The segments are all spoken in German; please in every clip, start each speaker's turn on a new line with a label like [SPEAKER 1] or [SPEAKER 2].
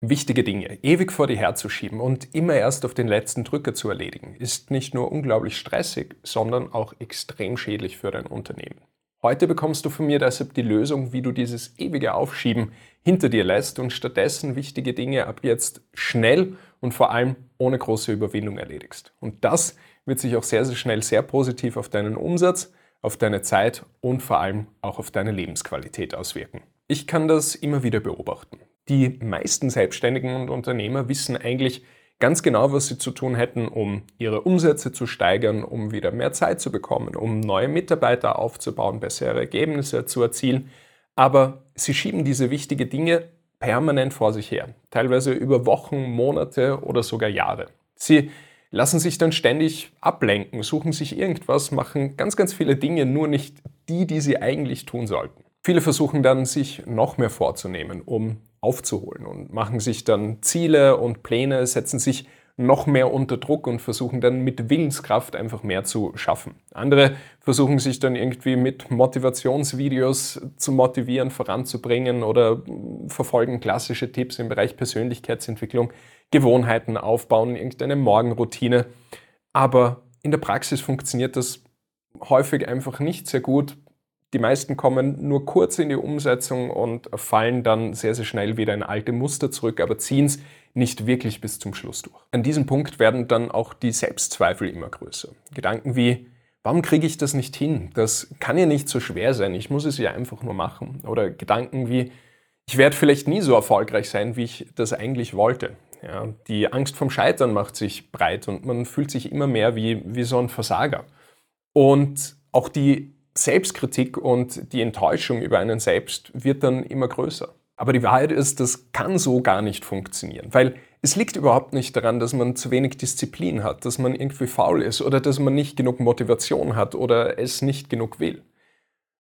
[SPEAKER 1] Wichtige Dinge ewig vor dir herzuschieben und immer erst auf den letzten Drücker zu erledigen, ist nicht nur unglaublich stressig, sondern auch extrem schädlich für dein Unternehmen. Heute bekommst du von mir deshalb die Lösung, wie du dieses ewige Aufschieben hinter dir lässt und stattdessen wichtige Dinge ab jetzt schnell und vor allem ohne große Überwindung erledigst. Und das wird sich auch sehr, sehr schnell sehr positiv auf deinen Umsatz, auf deine Zeit und vor allem auch auf deine Lebensqualität auswirken. Ich kann das immer wieder beobachten. Die meisten Selbstständigen und Unternehmer wissen eigentlich ganz genau, was sie zu tun hätten, um ihre Umsätze zu steigern, um wieder mehr Zeit zu bekommen, um neue Mitarbeiter aufzubauen, bessere Ergebnisse zu erzielen. Aber sie schieben diese wichtigen Dinge permanent vor sich her, teilweise über Wochen, Monate oder sogar Jahre. Sie lassen sich dann ständig ablenken, suchen sich irgendwas, machen ganz, ganz viele Dinge, nur nicht die, die sie eigentlich tun sollten. Viele versuchen dann, sich noch mehr vorzunehmen, um aufzuholen und machen sich dann Ziele und Pläne, setzen sich noch mehr unter Druck und versuchen dann mit Willenskraft einfach mehr zu schaffen. Andere versuchen sich dann irgendwie mit Motivationsvideos zu motivieren, voranzubringen oder verfolgen klassische Tipps im Bereich Persönlichkeitsentwicklung, Gewohnheiten aufbauen, irgendeine Morgenroutine. Aber in der Praxis funktioniert das häufig einfach nicht sehr gut, die meisten kommen nur kurz in die Umsetzung und fallen dann sehr, sehr schnell wieder in alte Muster zurück, aber ziehen es nicht wirklich bis zum Schluss durch. An diesem Punkt werden dann auch die Selbstzweifel immer größer. Gedanken wie, warum kriege ich das nicht hin? Das kann ja nicht so schwer sein, ich muss es ja einfach nur machen. Oder Gedanken wie, ich werde vielleicht nie so erfolgreich sein, wie ich das eigentlich wollte. Ja, die Angst vom Scheitern macht sich breit und man fühlt sich immer mehr wie, wie so ein Versager. Und auch die Selbstkritik und die Enttäuschung über einen selbst wird dann immer größer. Aber die Wahrheit ist, das kann so gar nicht funktionieren, weil es liegt überhaupt nicht daran, dass man zu wenig Disziplin hat, dass man irgendwie faul ist oder dass man nicht genug Motivation hat oder es nicht genug will.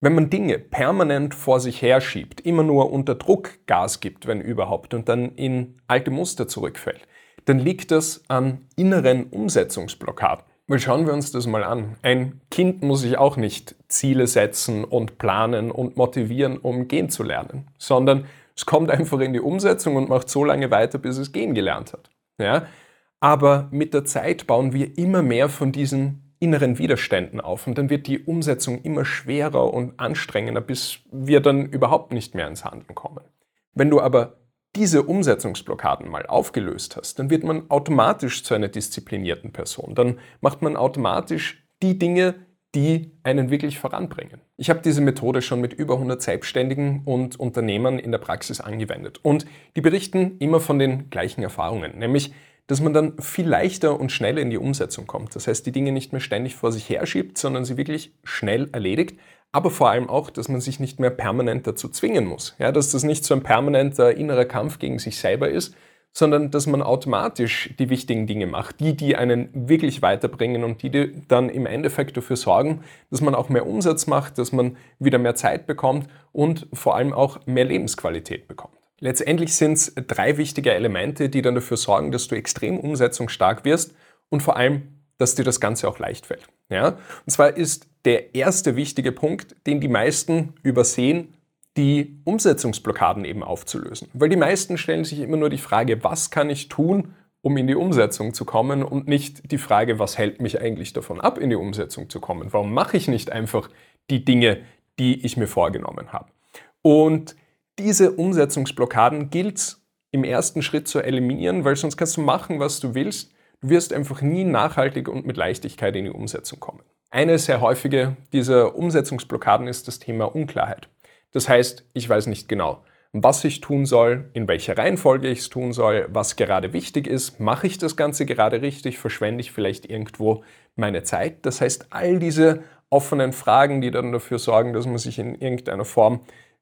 [SPEAKER 1] Wenn man Dinge permanent vor sich herschiebt, immer nur unter Druck Gas gibt, wenn überhaupt, und dann in alte Muster zurückfällt, dann liegt das an inneren Umsetzungsblockaden. Weil schauen wir uns das mal an. Ein Kind muss sich auch nicht Ziele setzen und planen und motivieren, um gehen zu lernen, sondern es kommt einfach in die Umsetzung und macht so lange weiter, bis es gehen gelernt hat. Ja? Aber mit der Zeit bauen wir immer mehr von diesen inneren Widerständen auf und dann wird die Umsetzung immer schwerer und anstrengender, bis wir dann überhaupt nicht mehr ins Handeln kommen. Wenn du aber diese Umsetzungsblockaden mal aufgelöst hast, dann wird man automatisch zu einer disziplinierten Person. Dann macht man automatisch die Dinge, die einen wirklich voranbringen. Ich habe diese Methode schon mit über 100 Selbstständigen und Unternehmern in der Praxis angewendet und die berichten immer von den gleichen Erfahrungen, nämlich dass man dann viel leichter und schneller in die Umsetzung kommt. Das heißt, die Dinge nicht mehr ständig vor sich herschiebt, sondern sie wirklich schnell erledigt, aber vor allem auch, dass man sich nicht mehr permanent dazu zwingen muss. Ja, dass das nicht so ein permanenter innerer Kampf gegen sich selber ist, sondern dass man automatisch die wichtigen Dinge macht, die, die einen wirklich weiterbringen und die, die dann im Endeffekt dafür sorgen, dass man auch mehr Umsatz macht, dass man wieder mehr Zeit bekommt und vor allem auch mehr Lebensqualität bekommt. Letztendlich sind es drei wichtige Elemente, die dann dafür sorgen, dass du extrem umsetzungsstark wirst und vor allem, dass dir das Ganze auch leicht fällt. Ja? Und zwar ist der erste wichtige Punkt, den die meisten übersehen, die Umsetzungsblockaden eben aufzulösen. Weil die meisten stellen sich immer nur die Frage, was kann ich tun, um in die Umsetzung zu kommen und nicht die Frage, was hält mich eigentlich davon ab, in die Umsetzung zu kommen? Warum mache ich nicht einfach die Dinge, die ich mir vorgenommen habe? Und diese Umsetzungsblockaden gilt es im ersten Schritt zu eliminieren, weil sonst kannst du machen, was du willst. Du wirst einfach nie nachhaltig und mit Leichtigkeit in die Umsetzung kommen. Eine sehr häufige dieser Umsetzungsblockaden ist das Thema Unklarheit. Das heißt, ich weiß nicht genau, was ich tun soll, in welcher Reihenfolge ich es tun soll, was gerade wichtig ist, mache ich das Ganze gerade richtig, verschwende ich vielleicht irgendwo meine Zeit. Das heißt, all diese offenen Fragen, die dann dafür sorgen, dass man sich in irgendeiner Form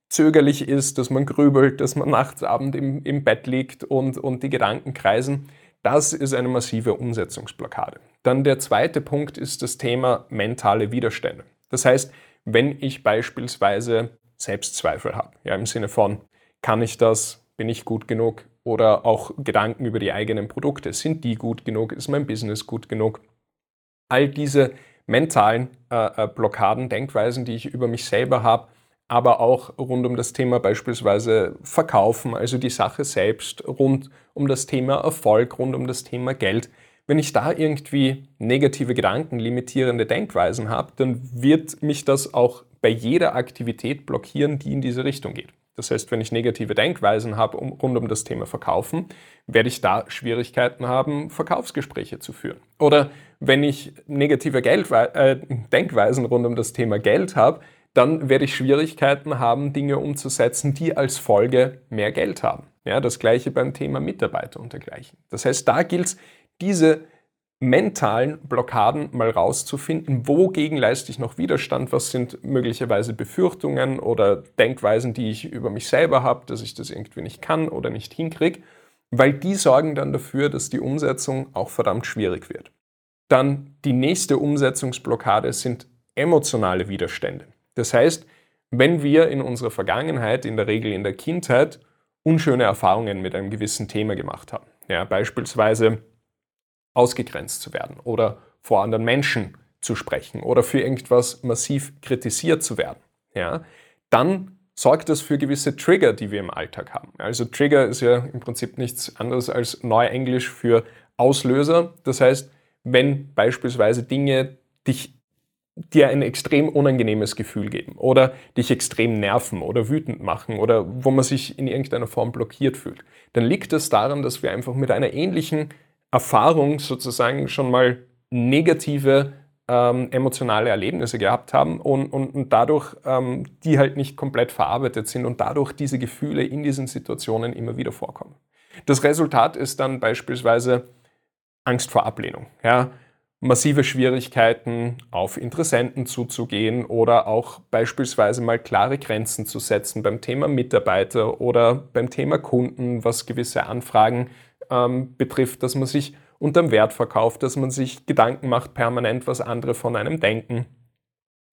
[SPEAKER 1] zögerlich ist, dass man grübelt, dass man nachts Abend im, im Bett liegt und, und die Gedanken kreisen, das ist eine massive Umsetzungsblockade. Dann der zweite Punkt ist das Thema mentale Widerstände. Das heißt, wenn ich beispielsweise Selbstzweifel habe, ja, im Sinne von, kann ich das, bin ich gut genug oder auch Gedanken über die eigenen Produkte, sind die gut genug, ist mein Business gut genug? All diese mentalen äh, äh Blockaden, Denkweisen, die ich über mich selber habe, aber auch rund um das Thema beispielsweise Verkaufen, also die Sache selbst, rund um das Thema Erfolg, rund um das Thema Geld. Wenn ich da irgendwie negative Gedanken, limitierende Denkweisen habe, dann wird mich das auch bei jeder Aktivität blockieren, die in diese Richtung geht. Das heißt, wenn ich negative Denkweisen habe um, rund um das Thema Verkaufen, werde ich da Schwierigkeiten haben, Verkaufsgespräche zu führen. Oder wenn ich negative Geldwe äh, Denkweisen rund um das Thema Geld habe, dann werde ich Schwierigkeiten haben, Dinge umzusetzen, die als Folge mehr Geld haben. Ja, das gleiche beim Thema Mitarbeiter und dergleichen. Das heißt, da gilt es, diese mentalen Blockaden mal rauszufinden, wogegen leiste ich noch Widerstand, was sind möglicherweise Befürchtungen oder Denkweisen, die ich über mich selber habe, dass ich das irgendwie nicht kann oder nicht hinkriege, weil die sorgen dann dafür, dass die Umsetzung auch verdammt schwierig wird. Dann die nächste Umsetzungsblockade sind emotionale Widerstände. Das heißt, wenn wir in unserer Vergangenheit, in der Regel in der Kindheit, unschöne Erfahrungen mit einem gewissen Thema gemacht haben, ja, beispielsweise ausgegrenzt zu werden oder vor anderen Menschen zu sprechen oder für irgendwas massiv kritisiert zu werden, ja, dann sorgt das für gewisse Trigger, die wir im Alltag haben. Also Trigger ist ja im Prinzip nichts anderes als Neuenglisch für Auslöser. Das heißt, wenn beispielsweise Dinge dich dir ein extrem unangenehmes Gefühl geben oder dich extrem nerven oder wütend machen oder wo man sich in irgendeiner Form blockiert fühlt, dann liegt es das daran, dass wir einfach mit einer ähnlichen Erfahrung sozusagen schon mal negative ähm, emotionale Erlebnisse gehabt haben und, und, und dadurch ähm, die halt nicht komplett verarbeitet sind und dadurch diese Gefühle in diesen Situationen immer wieder vorkommen. Das Resultat ist dann beispielsweise Angst vor Ablehnung. Ja? Massive Schwierigkeiten, auf Interessenten zuzugehen oder auch beispielsweise mal klare Grenzen zu setzen beim Thema Mitarbeiter oder beim Thema Kunden, was gewisse Anfragen ähm, betrifft, dass man sich unterm Wert verkauft, dass man sich Gedanken macht permanent, was andere von einem denken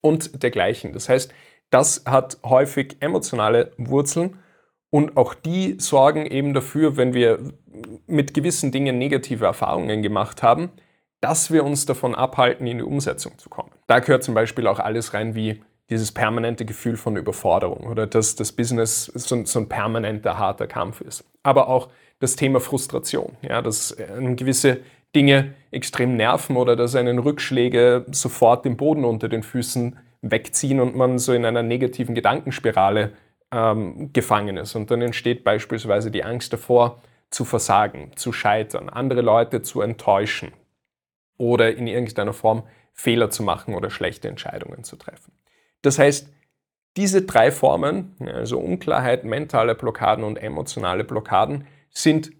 [SPEAKER 1] und dergleichen. Das heißt, das hat häufig emotionale Wurzeln und auch die sorgen eben dafür, wenn wir mit gewissen Dingen negative Erfahrungen gemacht haben, dass wir uns davon abhalten, in die Umsetzung zu kommen. Da gehört zum Beispiel auch alles rein wie dieses permanente Gefühl von Überforderung oder dass das Business so, so ein permanenter harter Kampf ist. Aber auch das Thema Frustration, ja, dass gewisse Dinge extrem nerven oder dass einen Rückschläge sofort den Boden unter den Füßen wegziehen und man so in einer negativen Gedankenspirale ähm, gefangen ist. Und dann entsteht beispielsweise die Angst davor, zu versagen, zu scheitern, andere Leute zu enttäuschen, oder in irgendeiner Form Fehler zu machen oder schlechte Entscheidungen zu treffen. Das heißt, diese drei Formen, also Unklarheit, mentale Blockaden und emotionale Blockaden, sind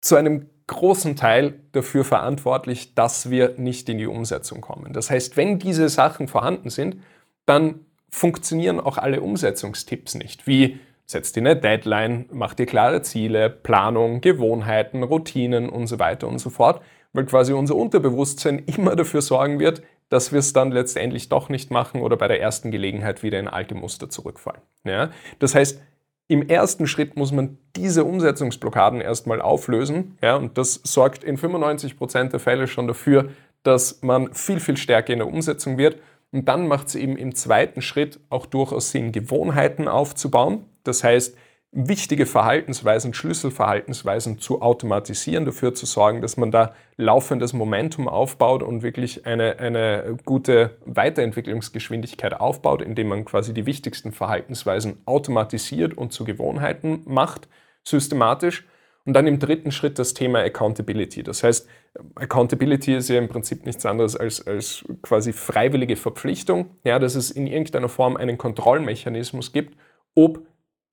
[SPEAKER 1] zu einem großen Teil dafür verantwortlich, dass wir nicht in die Umsetzung kommen. Das heißt, wenn diese Sachen vorhanden sind, dann funktionieren auch alle Umsetzungstipps nicht, wie setzt dir eine Deadline, mach dir klare Ziele, Planung, Gewohnheiten, Routinen und so weiter und so fort, weil quasi unser Unterbewusstsein immer dafür sorgen wird, dass wir es dann letztendlich doch nicht machen oder bei der ersten Gelegenheit wieder in alte Muster zurückfallen. Ja? Das heißt, im ersten Schritt muss man diese Umsetzungsblockaden erstmal auflösen. Ja? Und das sorgt in 95 Prozent der Fälle schon dafür, dass man viel, viel stärker in der Umsetzung wird. Und dann macht es eben im zweiten Schritt auch durchaus Sinn, Gewohnheiten aufzubauen. Das heißt, wichtige Verhaltensweisen, Schlüsselverhaltensweisen zu automatisieren, dafür zu sorgen, dass man da laufendes Momentum aufbaut und wirklich eine, eine gute Weiterentwicklungsgeschwindigkeit aufbaut, indem man quasi die wichtigsten Verhaltensweisen automatisiert und zu Gewohnheiten macht, systematisch. Und dann im dritten Schritt das Thema Accountability. Das heißt, Accountability ist ja im Prinzip nichts anderes als, als quasi freiwillige Verpflichtung, ja, dass es in irgendeiner Form einen Kontrollmechanismus gibt, ob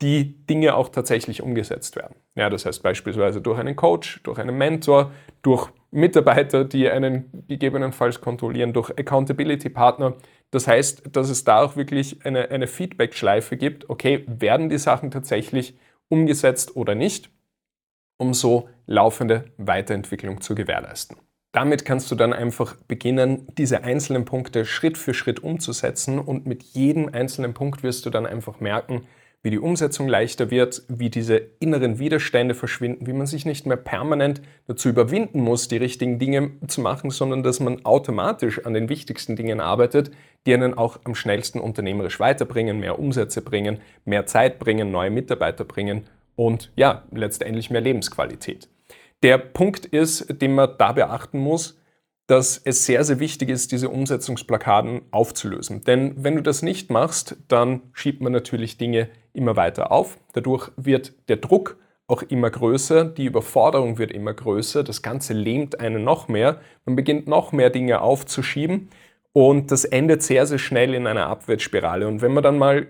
[SPEAKER 1] die Dinge auch tatsächlich umgesetzt werden. Ja, das heißt beispielsweise durch einen Coach, durch einen Mentor, durch Mitarbeiter, die einen gegebenenfalls kontrollieren, durch Accountability-Partner. Das heißt, dass es da auch wirklich eine, eine Feedback-Schleife gibt, okay, werden die Sachen tatsächlich umgesetzt oder nicht, um so laufende Weiterentwicklung zu gewährleisten. Damit kannst du dann einfach beginnen, diese einzelnen Punkte Schritt für Schritt umzusetzen und mit jedem einzelnen Punkt wirst du dann einfach merken, wie die Umsetzung leichter wird, wie diese inneren Widerstände verschwinden, wie man sich nicht mehr permanent dazu überwinden muss, die richtigen Dinge zu machen, sondern dass man automatisch an den wichtigsten Dingen arbeitet, die einen auch am schnellsten unternehmerisch weiterbringen, mehr Umsätze bringen, mehr Zeit bringen, neue Mitarbeiter bringen und ja, letztendlich mehr Lebensqualität. Der Punkt ist, den man da beachten muss, dass es sehr, sehr wichtig ist, diese Umsetzungsblockaden aufzulösen. Denn wenn du das nicht machst, dann schiebt man natürlich Dinge immer weiter auf. Dadurch wird der Druck auch immer größer, die Überforderung wird immer größer, das Ganze lähmt einen noch mehr, man beginnt noch mehr Dinge aufzuschieben und das endet sehr, sehr schnell in einer Abwärtsspirale. Und wenn man dann mal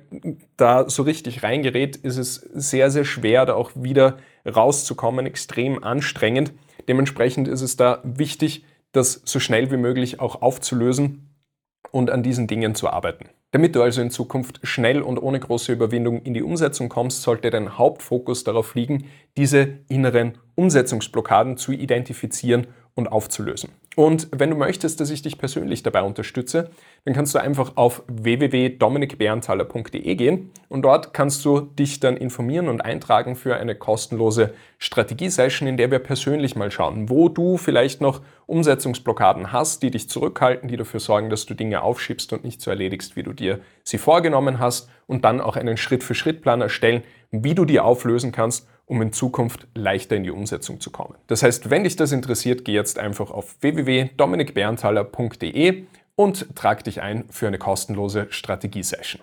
[SPEAKER 1] da so richtig reingerät, ist es sehr, sehr schwer, da auch wieder rauszukommen, extrem anstrengend. Dementsprechend ist es da wichtig, das so schnell wie möglich auch aufzulösen und an diesen Dingen zu arbeiten. Damit du also in Zukunft schnell und ohne große Überwindung in die Umsetzung kommst, sollte dein Hauptfokus darauf liegen, diese inneren Umsetzungsblockaden zu identifizieren und aufzulösen. Und wenn du möchtest, dass ich dich persönlich dabei unterstütze, dann kannst du einfach auf www.dominikberntaler.de gehen und dort kannst du dich dann informieren und eintragen für eine kostenlose Strategiesession, in der wir persönlich mal schauen, wo du vielleicht noch Umsetzungsblockaden hast, die dich zurückhalten, die dafür sorgen, dass du Dinge aufschiebst und nicht so erledigst, wie du dir sie vorgenommen hast und dann auch einen Schritt-für-Schritt-Plan erstellen, wie du die auflösen kannst um in Zukunft leichter in die Umsetzung zu kommen. Das heißt, wenn dich das interessiert, geh jetzt einfach auf www.dominikberntaler.de und trag dich ein für eine kostenlose Strategiesession.